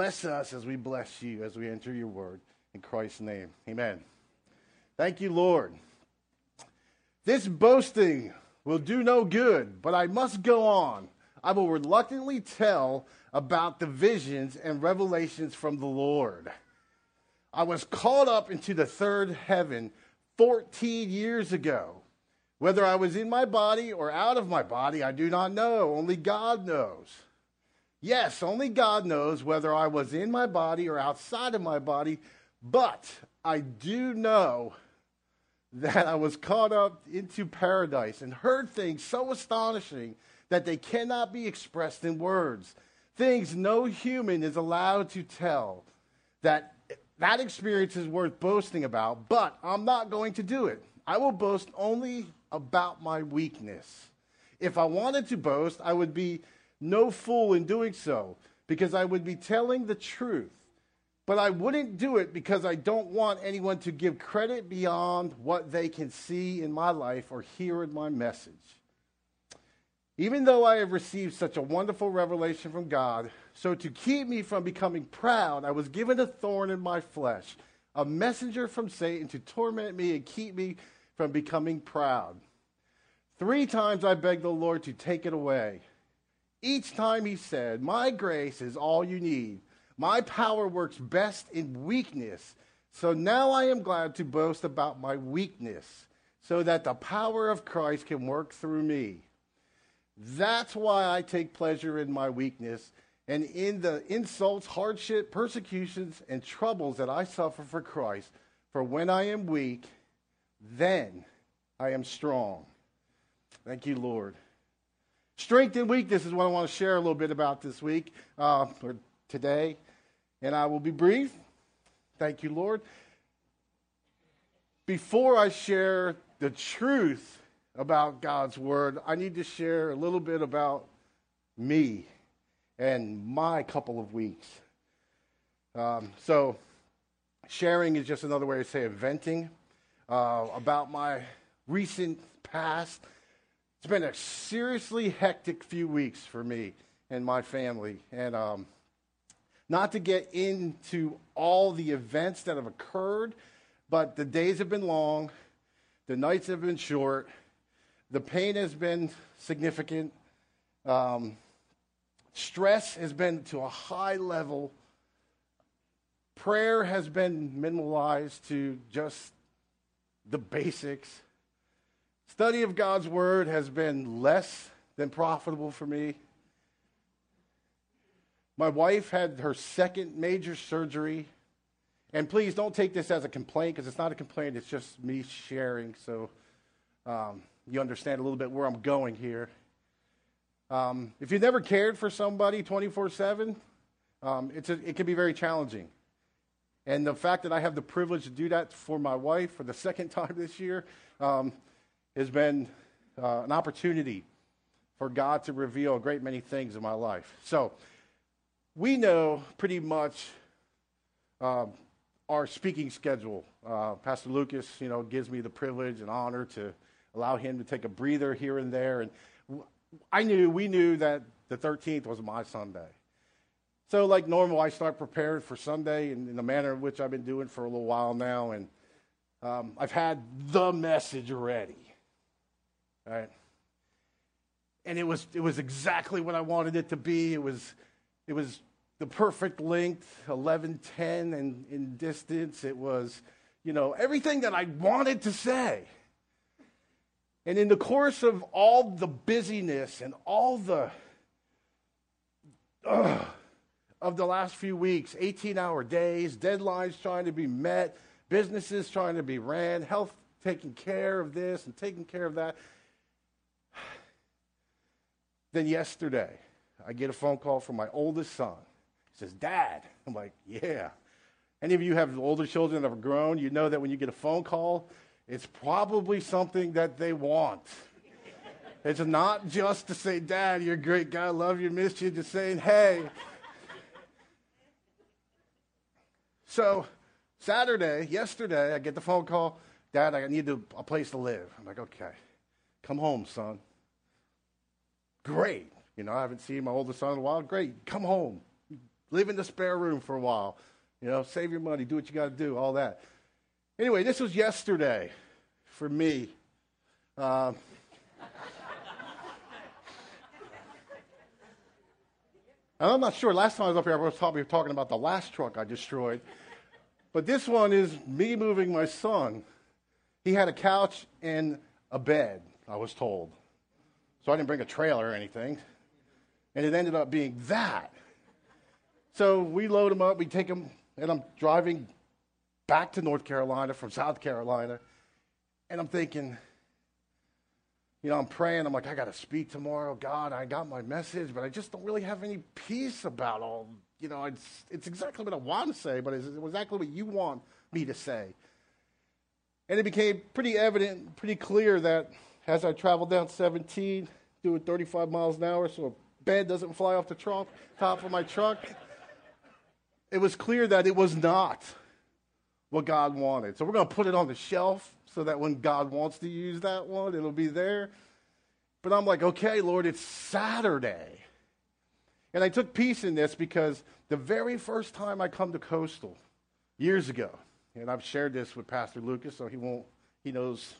bless us as we bless you as we enter your word. In Christ's name, amen. Thank you, Lord. This boasting will do no good, but I must go on. I will reluctantly tell about the visions and revelations from the Lord. I was caught up into the third heaven 14 years ago. Whether I was in my body or out of my body, I do not know. Only God knows. Yes, only God knows whether I was in my body or outside of my body, but I do know that I was caught up into paradise and heard things so astonishing that they cannot be expressed in words. Things no human is allowed to tell. That that experience is worth boasting about, but I'm not going to do it. I will boast only about my weakness. If I wanted to boast, I would be no fool in doing so, because I would be telling the truth. But I wouldn't do it because I don't want anyone to give credit beyond what they can see in my life or hear in my message. Even though I have received such a wonderful revelation from God, so to keep me from becoming proud, I was given a thorn in my flesh, a messenger from Satan to torment me and keep me from becoming proud. Three times I begged the Lord to take it away. Each time he said, My grace is all you need my power works best in weakness. So now I am glad to boast about my weakness, so that the power of Christ can work through me. That's why I take pleasure in my weakness and in the insults, hardship, persecutions, and troubles that I suffer for Christ. For when I am weak, then I am strong. Thank you, Lord. Strength and weakness is what I want to share a little bit about this week uh, or today and I will be brief. Thank you, Lord. Before I share the truth about God's word, I need to share a little bit about me and my couple of weeks. Um, so, sharing is just another way to say venting uh, about my recent past. It's been a seriously hectic few weeks for me and my family, and um, not to get into all the events that have occurred, but the days have been long, the nights have been short, the pain has been significant, um, stress has been to a high level, prayer has been minimalized to just the basics. Study of God's Word has been less than profitable for me. My wife had her second major surgery. And please don't take this as a complaint because it's not a complaint, it's just me sharing. So um, you understand a little bit where I'm going here. Um, if you've never cared for somebody 24 um, 7, it can be very challenging. And the fact that I have the privilege to do that for my wife for the second time this year um, has been uh, an opportunity for God to reveal a great many things in my life. So, we know pretty much um, our speaking schedule. Uh, Pastor Lucas, you know, gives me the privilege and honor to allow him to take a breather here and there. And I knew, we knew that the 13th was my Sunday. So, like normal, I start prepared for Sunday in, in the manner in which I've been doing for a little while now. And um, I've had the message ready. Right? And it was, it was exactly what I wanted it to be. It was it was the perfect length, 1110 and in distance. It was, you know, everything that I wanted to say. And in the course of all the busyness and all the of the last few weeks 18 hour days, deadlines trying to be met, businesses trying to be ran, health taking care of this and taking care of that. Then yesterday, I get a phone call from my oldest son. He says, Dad. I'm like, yeah. Any of you have older children that have grown, you know that when you get a phone call, it's probably something that they want. it's not just to say, Dad, you're a great guy, love you, miss you, just saying, hey. so, Saturday, yesterday, I get the phone call, Dad, I need a place to live. I'm like, okay, come home, son. Great. You know, I haven't seen my oldest son in a while. Great, come home. live in the spare room for a while. You know, save your money, do what you got to do, all that. Anyway, this was yesterday for me. Uh, and I'm not sure. Last time I was up here, I was probably talking about the last truck I destroyed. But this one is me moving my son. He had a couch and a bed, I was told. I didn't bring a trailer or anything. And it ended up being that. So we load them up, we take them, and I'm driving back to North Carolina from South Carolina. And I'm thinking, you know, I'm praying. I'm like, I got to speak tomorrow. God, I got my message, but I just don't really have any peace about all. You know, it's, it's exactly what I want to say, but it's exactly what you want me to say. And it became pretty evident, pretty clear that as I traveled down 17, doing 35 miles an hour, so a bed doesn't fly off the top of my truck, it was clear that it was not what God wanted. So we're going to put it on the shelf so that when God wants to use that one, it'll be there. But I'm like, okay, Lord, it's Saturday. And I took peace in this because the very first time I come to Coastal, years ago, and I've shared this with Pastor Lucas, so he won't, he knows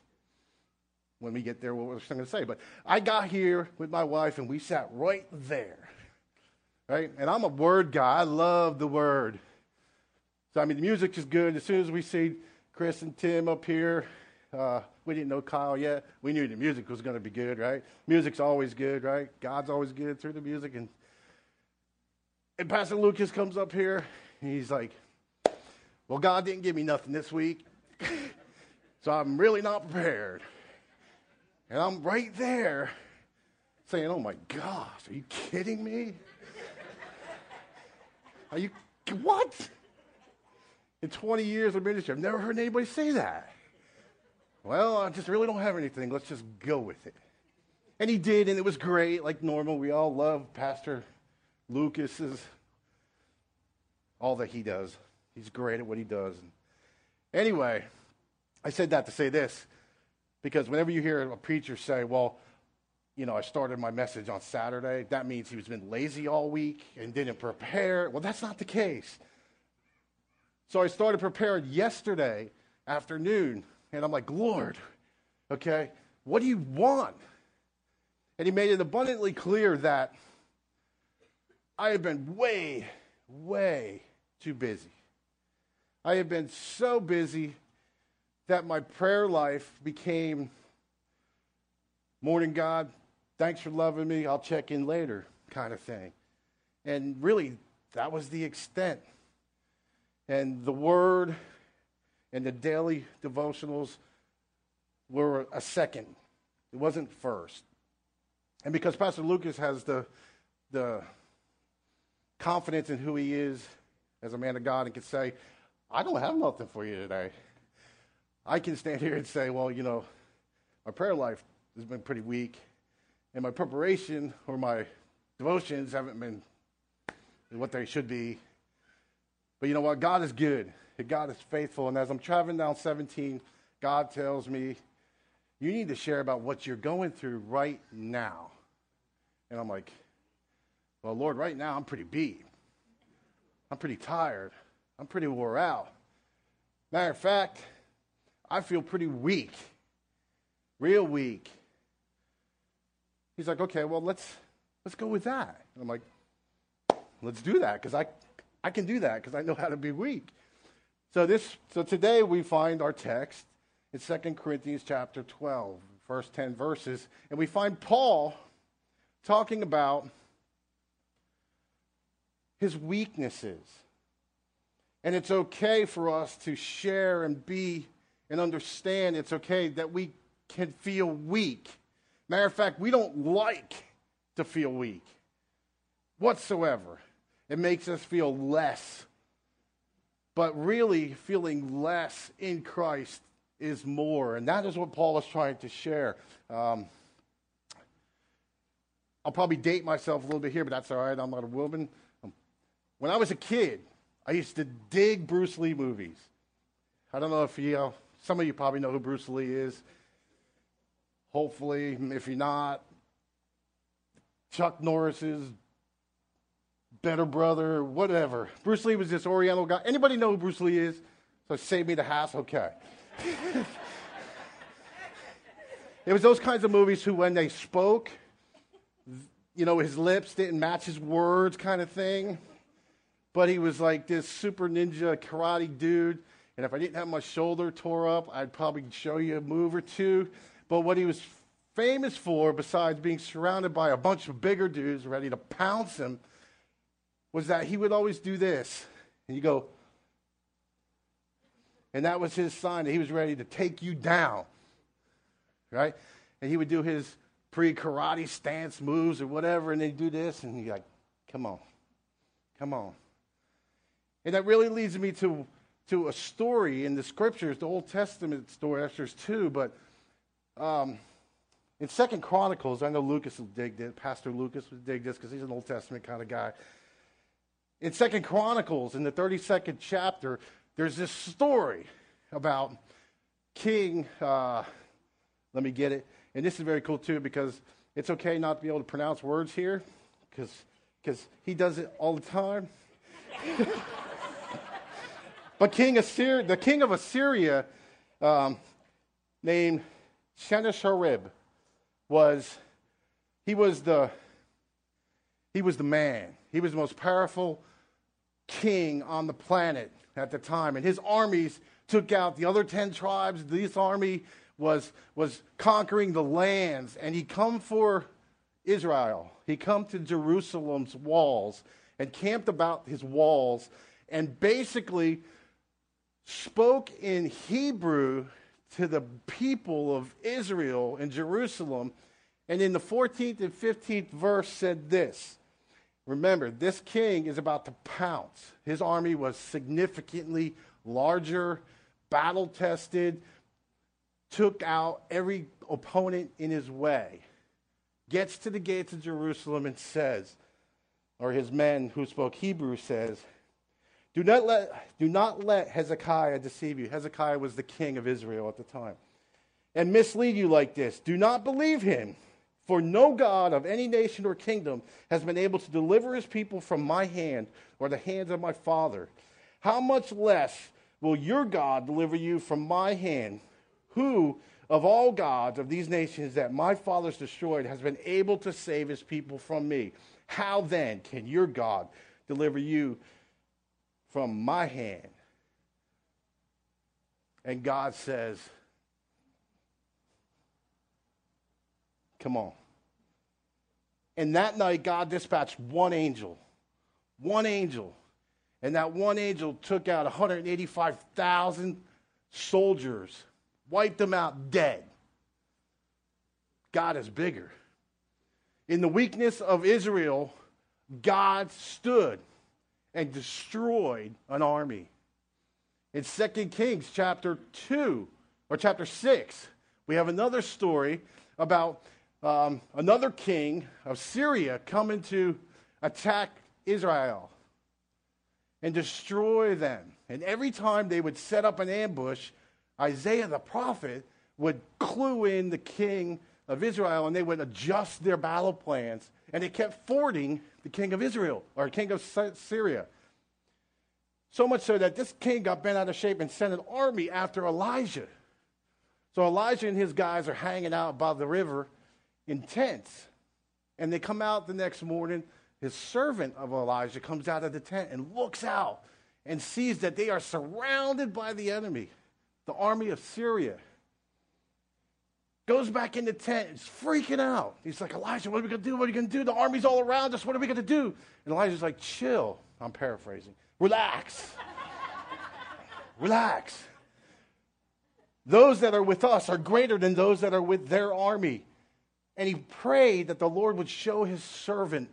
when we get there what we're going to say. But I got here with my wife and we sat right there. Right? And I'm a word guy. I love the word. So, I mean, the music is good. As soon as we see Chris and Tim up here, uh, we didn't know Kyle yet. We knew the music was going to be good, right? Music's always good, right? God's always good through the music. And, and Pastor Lucas comes up here, and he's like, Well, God didn't give me nothing this week, so I'm really not prepared. And I'm right there saying, Oh my gosh, are you kidding me? Are you, what? In 20 years of ministry, I've never heard anybody say that. Well, I just really don't have anything. Let's just go with it. And he did, and it was great, like normal. We all love Pastor Lucas's, all that he does. He's great at what he does. Anyway, I said that to say this, because whenever you hear a preacher say, well, you know, I started my message on Saturday, that means he was been lazy all week and didn't prepare. Well, that's not the case. So I started preparing yesterday afternoon, and I'm like, Lord, okay, what do you want? And he made it abundantly clear that I have been way, way too busy. I have been so busy that my prayer life became morning, God, thanks for loving me, I'll check in later kind of thing. And really, that was the extent and the Word and the daily devotionals were a second. It wasn't first. And because Pastor Lucas has the, the confidence in who he is as a man of God and can say, I don't have nothing for you today. I can stand here and say, well, you know, my prayer life has been pretty weak, and my preparation or my devotions haven't been what they should be. But you know what? God is good. God is faithful. And as I'm traveling down 17, God tells me, you need to share about what you're going through right now. And I'm like, well, Lord, right now I'm pretty beat. I'm pretty tired. I'm pretty wore out. Matter of fact, I feel pretty weak, real weak. He's like, okay, well, let's, let's go with that. And I'm like, let's do that because I, I can do that because I know how to be weak. So this so today we find our text in 2 Corinthians chapter 12, first 10 verses, and we find Paul talking about his weaknesses. And it's okay for us to share and be and understand it's okay that we can feel weak. Matter of fact, we don't like to feel weak whatsoever. It makes us feel less. But really, feeling less in Christ is more. And that is what Paul is trying to share. Um, I'll probably date myself a little bit here, but that's all right. I'm not a woman. Um, when I was a kid, I used to dig Bruce Lee movies. I don't know if you, know, some of you probably know who Bruce Lee is. Hopefully, if you're not, Chuck Norris's better brother, whatever. Bruce Lee was this Oriental guy. Anybody know who Bruce Lee is? So save me the hassle. Okay. it was those kinds of movies who, when they spoke, you know, his lips didn't match his words, kind of thing. But he was like this super ninja karate dude. And if I didn't have my shoulder tore up, I'd probably show you a move or two. But what he was famous for, besides being surrounded by a bunch of bigger dudes ready to pounce him, was that he would always do this. And you go, and that was his sign that he was ready to take you down. Right? And he would do his pre karate stance moves or whatever, and then do this, and you're like, come on, come on. And that really leads me to, to a story in the scriptures, the Old Testament story, there's two, but um, in Second Chronicles, I know Lucas will dig this, Pastor Lucas would dig this because he's an Old Testament kind of guy. In Second Chronicles, in the 32nd chapter, there's this story about King, uh, let me get it, and this is very cool too because it's okay not to be able to pronounce words here because he does it all the time. but King Assyria, the king of Assyria, um, named Sennacherib, was he was the he was the man. He was the most powerful king on the planet at the time, and his armies took out the other ten tribes. This army was was conquering the lands, and he come for Israel. He come to Jerusalem's walls and camped about his walls, and basically spoke in Hebrew to the people of Israel in Jerusalem. And in the 14th and 15th verse said this. Remember, this king is about to pounce. His army was significantly larger, battle tested, took out every opponent in his way. Gets to the gates of Jerusalem and says, or his men who spoke Hebrew says, do not let, do not let Hezekiah deceive you. Hezekiah was the king of Israel at the time. And mislead you like this. Do not believe him, for no God of any nation or kingdom has been able to deliver his people from my hand or the hands of my father. How much less will your God deliver you from my hand? Who of all gods of these nations that my fathers destroyed has been able to save his people from me? How then can your God deliver you from my hand. And God says, Come on. And that night, God dispatched one angel. One angel. And that one angel took out 185,000 soldiers, wiped them out dead. God is bigger. In the weakness of Israel, God stood and destroyed an army. In 2 Kings chapter 2 or chapter 6, we have another story about um, another king of Syria coming to attack Israel and destroy them. And every time they would set up an ambush, Isaiah the prophet would clue in the king of Israel and they would adjust their battle plans. And they kept thwarting the king of Israel or king of Syria. So much so that this king got bent out of shape and sent an army after Elijah. So Elijah and his guys are hanging out by the river in tents. And they come out the next morning. His servant of Elijah comes out of the tent and looks out and sees that they are surrounded by the enemy, the army of Syria. Goes back in the tent, is freaking out. He's like, Elijah, what are we going to do? What are we going to do? The army's all around us. What are we going to do? And Elijah's like, chill. I'm paraphrasing. Relax. Relax. Those that are with us are greater than those that are with their army. And he prayed that the Lord would show his servant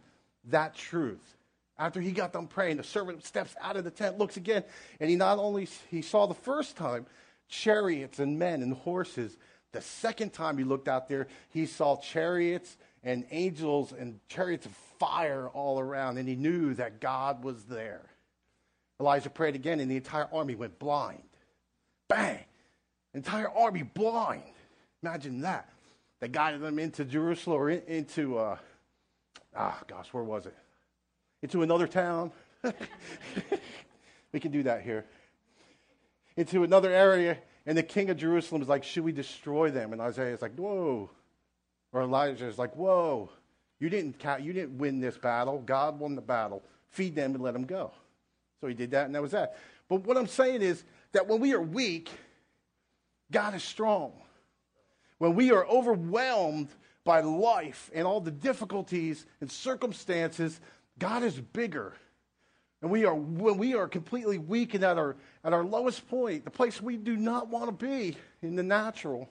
that truth. After he got done praying, the servant steps out of the tent, looks again, and he not only he saw the first time chariots and men and horses, the second time he looked out there, he saw chariots and angels and chariots of fire all around, and he knew that God was there. Elijah prayed again, and the entire army went blind. Bang! Entire army blind. Imagine that. They guided them into Jerusalem or in, into, uh, ah, gosh, where was it? into another town. we can do that here. Into another area, and the king of Jerusalem is like, Should we destroy them? And Isaiah is like, Whoa. Or Elijah is like, Whoa, you didn't, you didn't win this battle. God won the battle. Feed them and let them go. So he did that, and that was that. But what I'm saying is that when we are weak, God is strong. When we are overwhelmed by life and all the difficulties and circumstances, God is bigger. And we are, when we are completely weak and at our, at our lowest point, the place we do not want to be in the natural,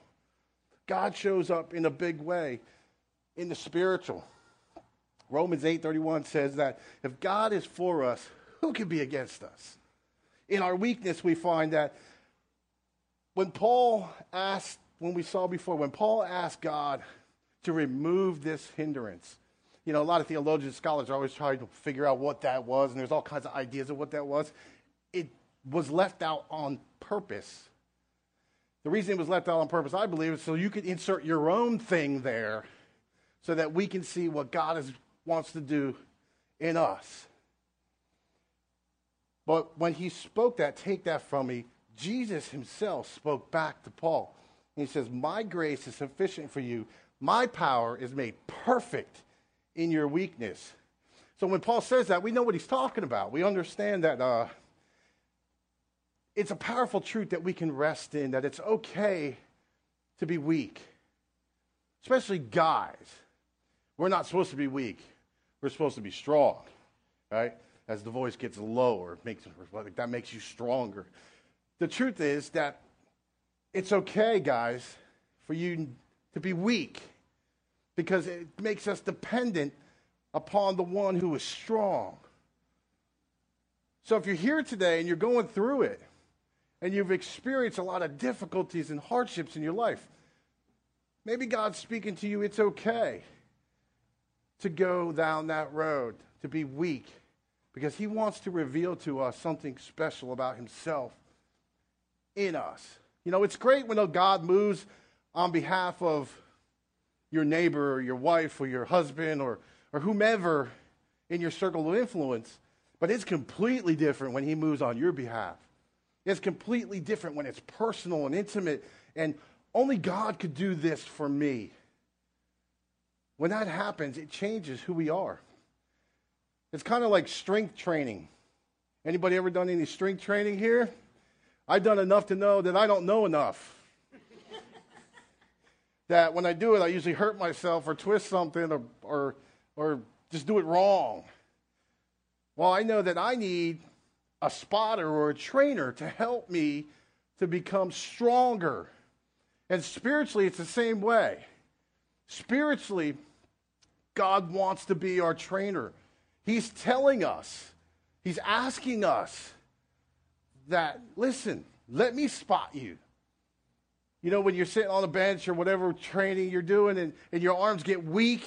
God shows up in a big way in the spiritual. Romans 8:31 says that if God is for us, who can be against us? In our weakness, we find that when Paul asked, when we saw before, when Paul asked God to remove this hindrance, you know, a lot of theologians, scholars are always trying to figure out what that was, and there's all kinds of ideas of what that was. It was left out on purpose. The reason it was left out on purpose, I believe, is so you could insert your own thing there so that we can see what God is, wants to do in us. But when he spoke that, take that from me, Jesus himself spoke back to Paul. He says, My grace is sufficient for you. My power is made perfect in your weakness. So when Paul says that, we know what he's talking about. We understand that uh, it's a powerful truth that we can rest in, that it's okay to be weak, especially guys. We're not supposed to be weak, we're supposed to be strong, right? As the voice gets lower, makes, that makes you stronger. The truth is that it's okay, guys, for you to be weak because it makes us dependent upon the one who is strong. So if you're here today and you're going through it and you've experienced a lot of difficulties and hardships in your life, maybe God's speaking to you, it's okay to go down that road, to be weak, because He wants to reveal to us something special about Himself in us. You know, it's great when God moves on behalf of your neighbor or your wife or your husband or, or whomever in your circle of influence, but it's completely different when he moves on your behalf. It's completely different when it's personal and intimate, and only God could do this for me. When that happens, it changes who we are. It's kind of like strength training. Anybody ever done any strength training here? I've done enough to know that I don't know enough. That when I do it, I usually hurt myself or twist something or, or, or just do it wrong. Well, I know that I need a spotter or a trainer to help me to become stronger. And spiritually, it's the same way. Spiritually, God wants to be our trainer. He's telling us, He's asking us that, listen, let me spot you. You know, when you're sitting on a bench or whatever training you're doing and, and your arms get weak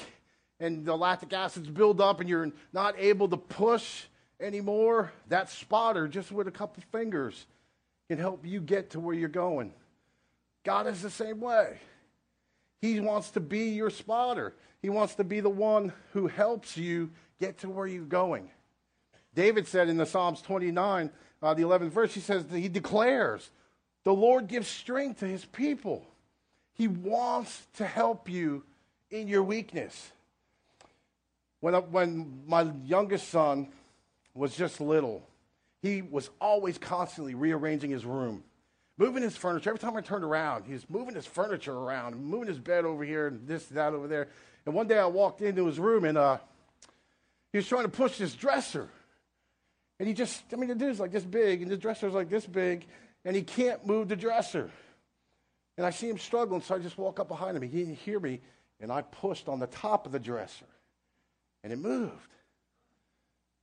and the lactic acids build up and you're not able to push anymore, that spotter, just with a couple fingers, can help you get to where you're going. God is the same way. He wants to be your spotter. He wants to be the one who helps you get to where you're going. David said in the Psalms 29, uh, the 11th verse, he says he declares, the Lord gives strength to his people. He wants to help you in your weakness. When, uh, when my youngest son was just little, he was always constantly rearranging his room, moving his furniture. Every time I turned around, he was moving his furniture around, moving his bed over here and this, and that over there. And one day I walked into his room and uh, he was trying to push this dresser. And he just, I mean, the dude's like this big, and the dresser's like this big, and he can't move the dresser. And I see him struggling, so I just walk up behind him. He didn't hear me, and I pushed on the top of the dresser, and it moved.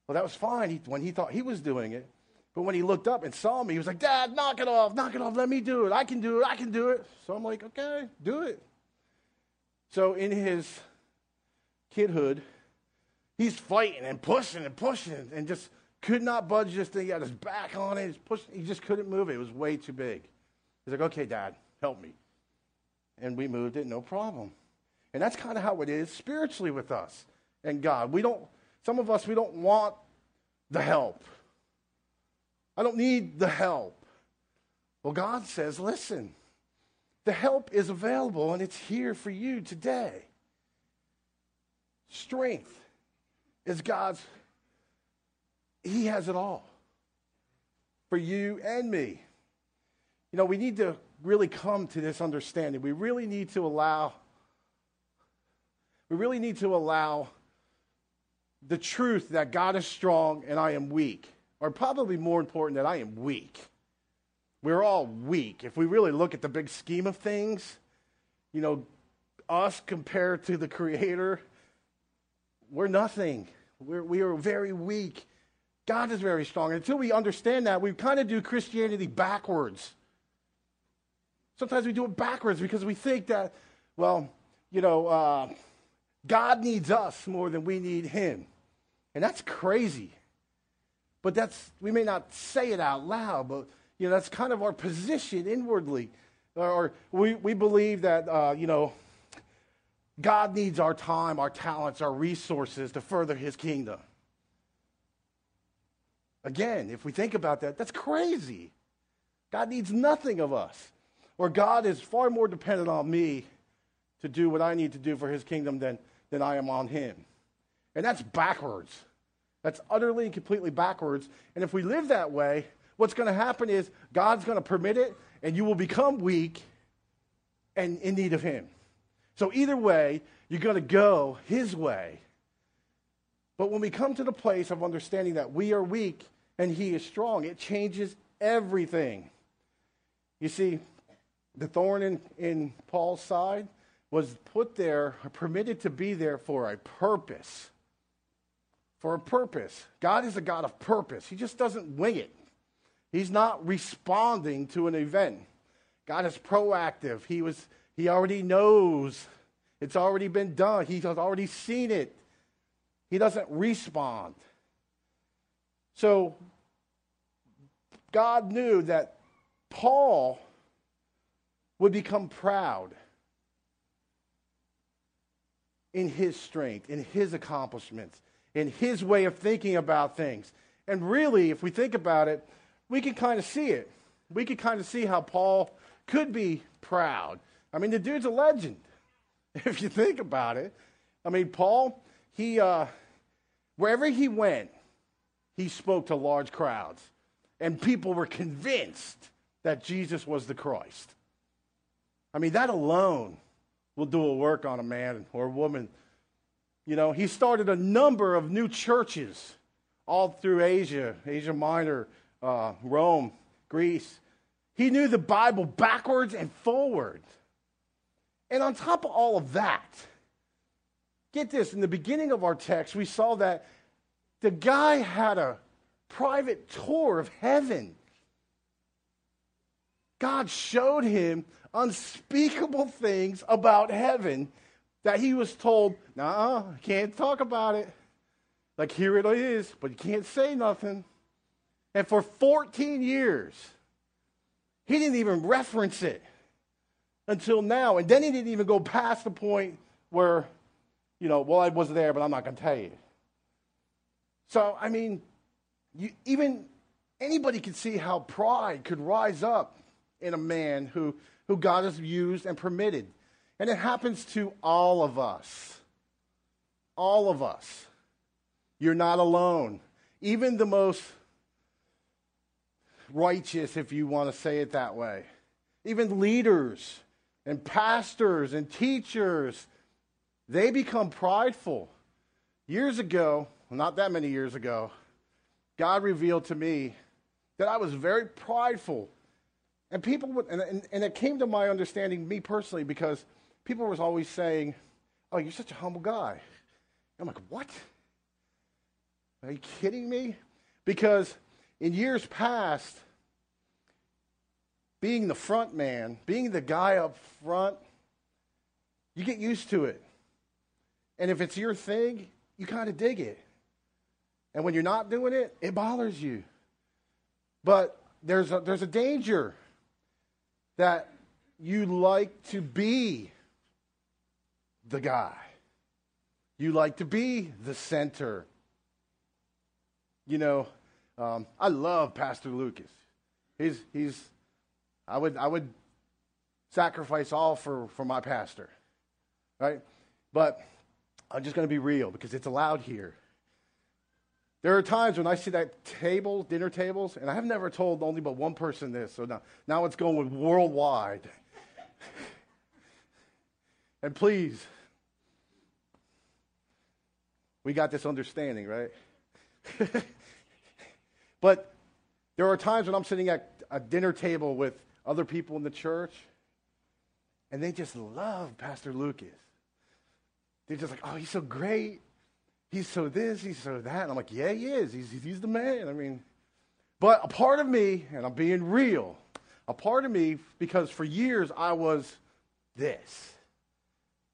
Well, that was fine he, when he thought he was doing it. But when he looked up and saw me, he was like, Dad, knock it off, knock it off, let me do it. I can do it, I can do it. So I'm like, okay, do it. So in his kidhood, he's fighting and pushing and pushing and just could not budge this thing. He had his back on it. He just couldn't move it. It was way too big. He's like, okay, Dad, help me. And we moved it, no problem. And that's kind of how it is spiritually with us and God. We don't, Some of us, we don't want the help. I don't need the help. Well, God says, listen, the help is available and it's here for you today. Strength is God's, He has it all for you and me. You know, we need to really come to this understanding. We really need to allow, we really need to allow the truth that God is strong and I am weak, or probably more important, that I am weak. We're all weak. If we really look at the big scheme of things, you know, us compared to the Creator, we're nothing. We're, we are very weak. God is very strong. And until we understand that, we kind of do Christianity backwards. Sometimes we do it backwards because we think that, well, you know, uh, God needs us more than we need Him. And that's crazy. But that's, we may not say it out loud, but, you know, that's kind of our position inwardly. Or we, we believe that, uh, you know, God needs our time, our talents, our resources to further His kingdom. Again, if we think about that, that's crazy. God needs nothing of us. Or God is far more dependent on me to do what I need to do for his kingdom than, than I am on him. And that's backwards. That's utterly and completely backwards. And if we live that way, what's going to happen is God's going to permit it, and you will become weak and in need of him. So either way, you're going to go his way. But when we come to the place of understanding that we are weak and he is strong, it changes everything. You see, the thorn in, in Paul's side was put there, permitted to be there for a purpose. For a purpose. God is a God of purpose. He just doesn't wing it. He's not responding to an event. God is proactive. He was he already knows. It's already been done. He has already seen it. He doesn't respond. So God knew that Paul would become proud in his strength, in his accomplishments, in his way of thinking about things. And really, if we think about it, we can kind of see it. We can kind of see how Paul could be proud. I mean, the dude's a legend, if you think about it. I mean, Paul, he, uh, wherever he went, he spoke to large crowds, and people were convinced that Jesus was the Christ. I mean, that alone will do a work on a man or a woman. You know, he started a number of new churches all through Asia, Asia Minor, uh, Rome, Greece. He knew the Bible backwards and forwards. And on top of all of that, get this in the beginning of our text, we saw that the guy had a private tour of heaven. God showed him unspeakable things about heaven that he was told, nah, can't talk about it. Like, here it is, but you can't say nothing. And for 14 years, he didn't even reference it until now. And then he didn't even go past the point where, you know, well, I was there, but I'm not going to tell you. So, I mean, you, even anybody can see how pride could rise up in a man who who God has used and permitted. And it happens to all of us. All of us. You're not alone. Even the most righteous, if you want to say it that way, even leaders and pastors and teachers, they become prideful. Years ago, not that many years ago, God revealed to me that I was very prideful and people would, and, and, and it came to my understanding, me personally, because people was always saying, "Oh, you're such a humble guy." I'm like, "What? Are you kidding me?" Because in years past, being the front man, being the guy up front, you get used to it. And if it's your thing, you kind of dig it. And when you're not doing it, it bothers you. But there's a, there's a danger that you like to be the guy. You like to be the center you know, um, I love Pastor Lucas. He's, he's, I would, I would sacrifice all for, for my pastor, right? But I'm just going to be real because it's allowed here. There are times when I see that table, dinner tables, and I have never told only but one person this, so now, now it's going worldwide. and please, we got this understanding, right? but there are times when I'm sitting at a dinner table with other people in the church, and they just love Pastor Lucas. They're just like, oh, he's so great. He's so this, he's so that. And I'm like, yeah, he is. He's, he's the man. I mean, but a part of me, and I'm being real, a part of me, because for years I was this.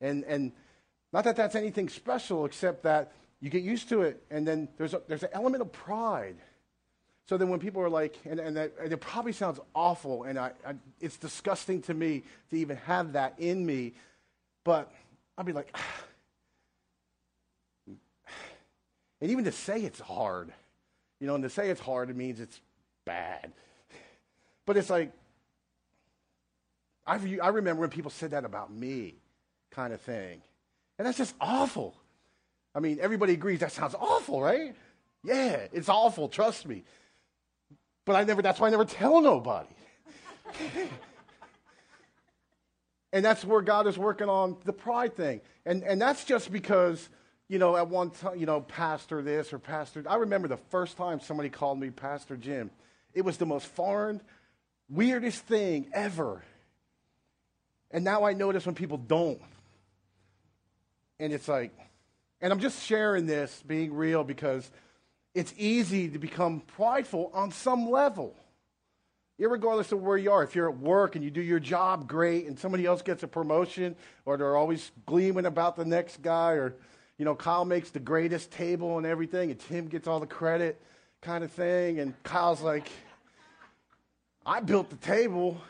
And, and not that that's anything special, except that you get used to it, and then there's, a, there's an element of pride. So then when people are like, and, and, that, and it probably sounds awful, and I, I, it's disgusting to me to even have that in me, but I'll be like, ah, And even to say it's hard, you know, and to say it's hard, it means it's bad. But it's like, I, I remember when people said that about me, kind of thing. And that's just awful. I mean, everybody agrees that sounds awful, right? Yeah, it's awful, trust me. But I never, that's why I never tell nobody. and that's where God is working on the pride thing. And, and that's just because you know, at one time, you know, pastor this or pastor. I remember the first time somebody called me Pastor Jim. It was the most foreign, weirdest thing ever. And now I notice when people don't. And it's like, and I'm just sharing this, being real, because it's easy to become prideful on some level. Irregardless of where you are, if you're at work and you do your job great and somebody else gets a promotion, or they're always gleaming about the next guy, or you know, Kyle makes the greatest table and everything, and Tim gets all the credit, kind of thing. And Kyle's like, I built the table.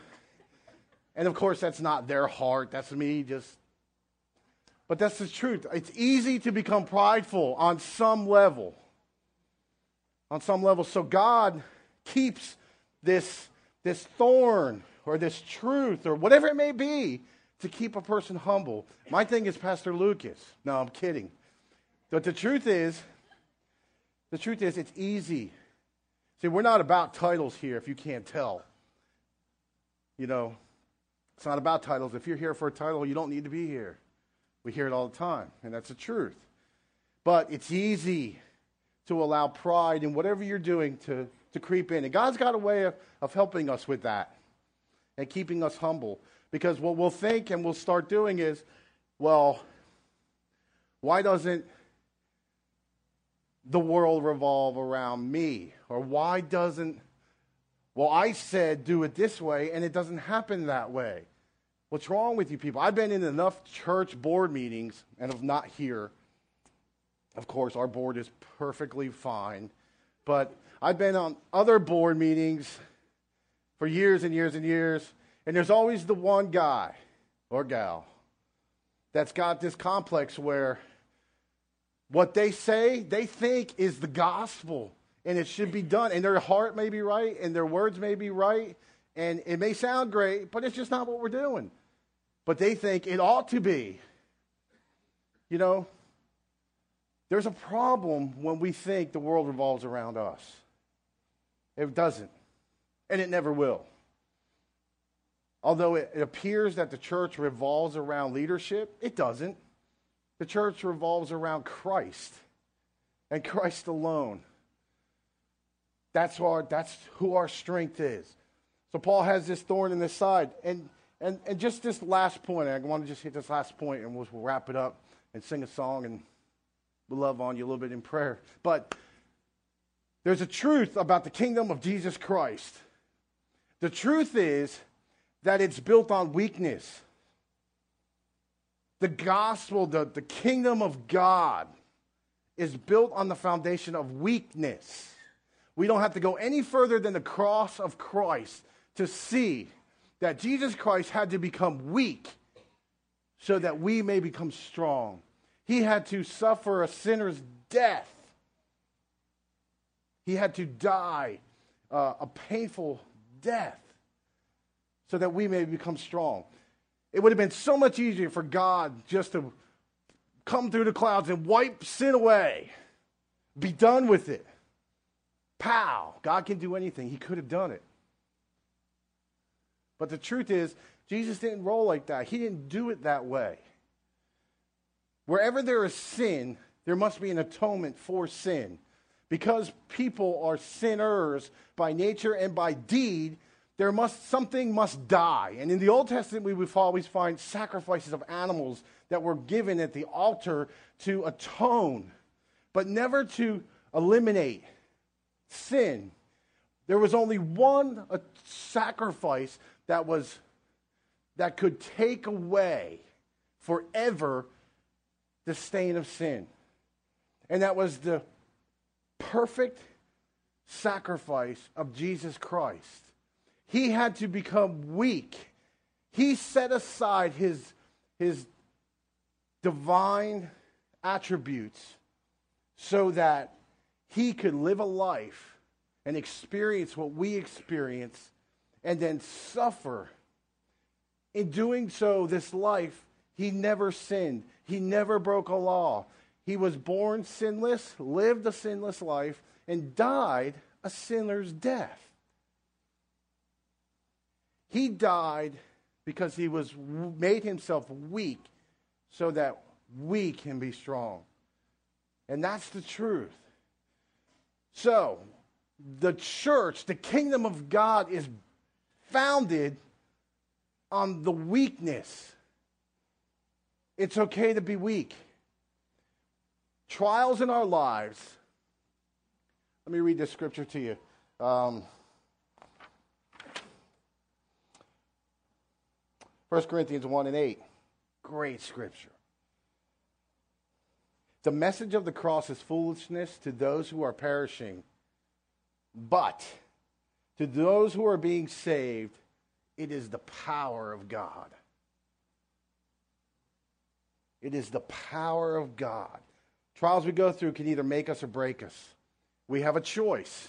And of course, that's not their heart. That's me just. But that's the truth. It's easy to become prideful on some level. On some level. So God keeps this, this thorn or this truth or whatever it may be to keep a person humble. My thing is Pastor Lucas. No, I'm kidding. But the truth is, the truth is, it's easy. See, we're not about titles here if you can't tell. You know, it's not about titles. If you're here for a title, you don't need to be here. We hear it all the time, and that's the truth. But it's easy to allow pride in whatever you're doing to, to creep in. And God's got a way of, of helping us with that and keeping us humble. Because what we'll think and we'll start doing is, well, why doesn't the world revolve around me? Or why doesn't, well, I said do it this way and it doesn't happen that way? What's wrong with you people? I've been in enough church board meetings, and of not here. Of course, our board is perfectly fine. But I've been on other board meetings for years and years and years and there's always the one guy or gal that's got this complex where what they say, they think is the gospel and it should be done. And their heart may be right and their words may be right and it may sound great, but it's just not what we're doing. But they think it ought to be. You know, there's a problem when we think the world revolves around us. It doesn't, and it never will. Although it, appears that the church revolves around leadership, it doesn't. The church revolves around Christ and Christ alone. That's, our, that's who our strength is. So Paul has this thorn in his side. And, and, and just this last point, I want to just hit this last point and we'll, we'll wrap it up and sing a song and we'll love on you a little bit in prayer. But there's a truth about the kingdom of Jesus Christ. The truth is that it's built on weakness. The gospel, the, the kingdom of God, is built on the foundation of weakness. We don't have to go any further than the cross of Christ to see that Jesus Christ had to become weak so that we may become strong. He had to suffer a sinner's death He had to die uh, a painful death so that we may become strong. It would have been so much easier for God just to come through the clouds and wipe sin away, be done with it. Pow! God can do anything. He could have done it. But the truth is, Jesus didn't roll like that. He didn't do it that way. Wherever there is sin, there must be an atonement for sin. Because people are sinners by nature and by deed, there must something must die. And in the Old Testament, we would always find sacrifices of animals that were given at the altar to atone, but never to eliminate sin. There was only one uh, sacrifice that was that could take away forever the stain of sin. And that was the perfect sacrifice of Jesus Christ. He had to become weak. He set aside his, his divine attributes so that he could live a life and experience what we experience and then suffer. In doing so, this life, he never sinned. He never broke a law. He was born sinless, lived a sinless life, and died a sinner's death. He died because he was made himself weak so that we can be strong. And that's the truth. So, the church, the kingdom of God is founded on the weakness. It's okay to be weak. Trials in our lives. Let me read this scripture to you. Um, 1 Corinthians 1 and 8. Great scripture. The message of the cross is foolishness to those who are perishing, but to those who are being saved, it is the power of God. It is the power of God. Trials we go through can either make us or break us. We have a choice.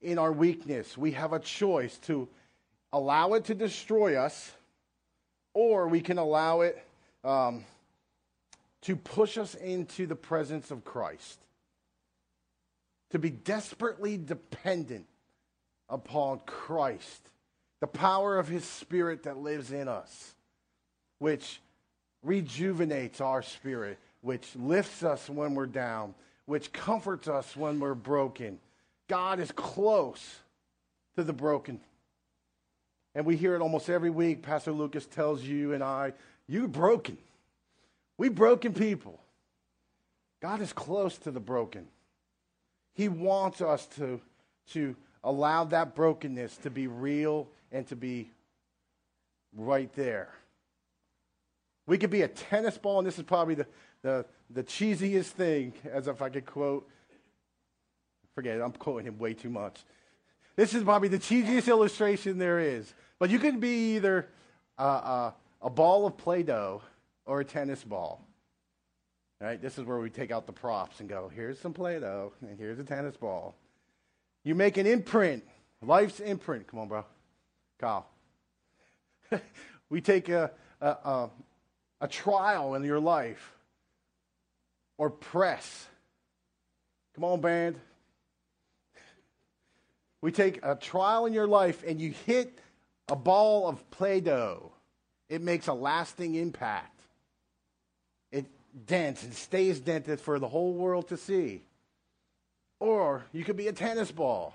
In our weakness, we have a choice to allow it to destroy us or we can allow it um, to push us into the presence of Christ, to be desperately dependent upon Christ, the power of His Spirit that lives in us, which rejuvenates our spirit, which lifts us when we're down, which comforts us when we're broken. God is close to the broken and we hear it almost every week. Pastor Lucas tells you and I, you're broken. We broken people. God is close to the broken. He wants us to, to allow that brokenness to be real and to be right there. We could be a tennis ball, and this is probably the, the, the cheesiest thing, as if I could quote. Forget it, I'm quoting him way too much. This is probably the cheesiest illustration there is. But you could be either uh, uh, a ball of Play Doh or a tennis ball. Right? This is where we take out the props and go, here's some Play Doh, and here's a tennis ball. You make an imprint, life's imprint. Come on, bro. Kyle. we take a, a, a, a trial in your life or press. Come on, band. We take a trial in your life and you hit a ball of Play Doh, it makes a lasting impact. It dents and stays dented for the whole world to see. Or you could be a tennis ball.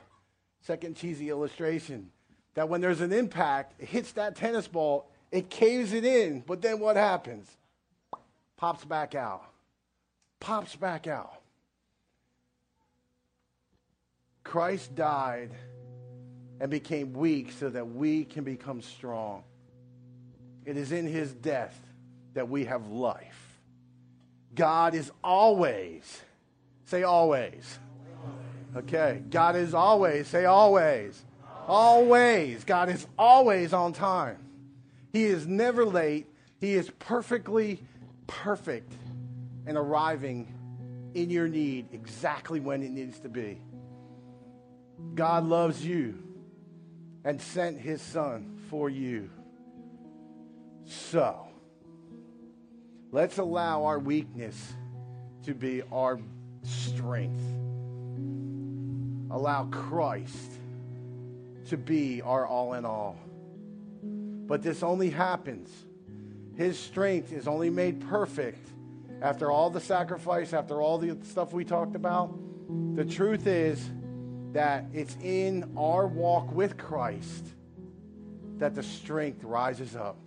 Second cheesy illustration that when there's an impact, it hits that tennis ball, it caves it in, but then what happens? Pops back out. Pops back out. Christ died and became weak so that we can become strong. It is in his death that we have life. God is always, say always. Okay, God is always, say always. Always. God is always on time. He is never late. He is perfectly perfect and arriving in your need exactly when it needs to be. God loves you and sent his son for you. So, let's allow our weakness to be our strength. Allow Christ to be our all in all. But this only happens. His strength is only made perfect after all the sacrifice, after all the stuff we talked about. The truth is that it's in our walk with Christ that the strength rises up.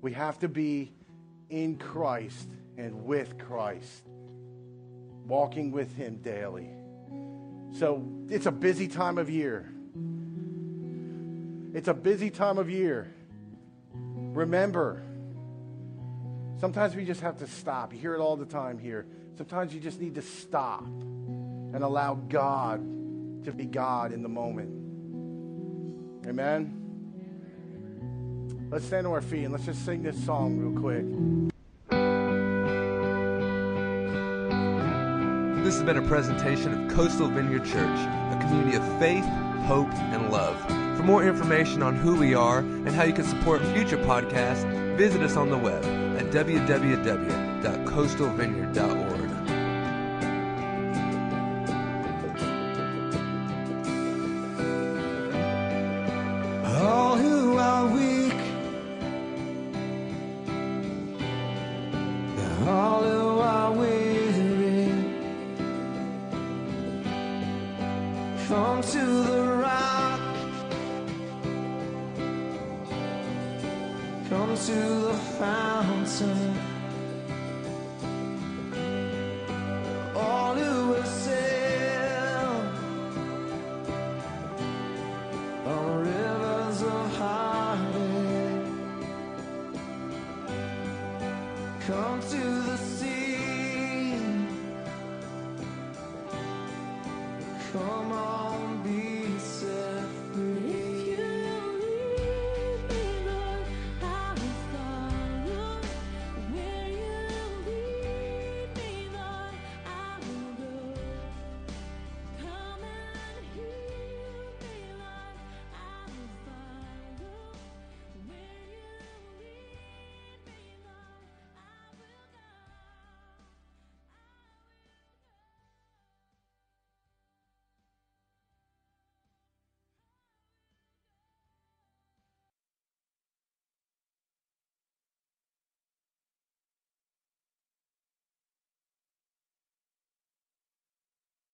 We have to be in Christ and with Christ, walking with Him daily. So it's a busy time of year. It's a busy time of year. Remember, sometimes we just have to stop. You hear it all the time here. Sometimes you just need to stop and allow God to be God in the moment. Amen. Let's stand on our feet and let's just sing this song real quick. This has been a presentation of Coastal Vineyard Church, a community of faith, hope, and love. For more information on who we are and how you can support future podcasts, visit us on the web at www.coastalvineyard.org. come to the fountain.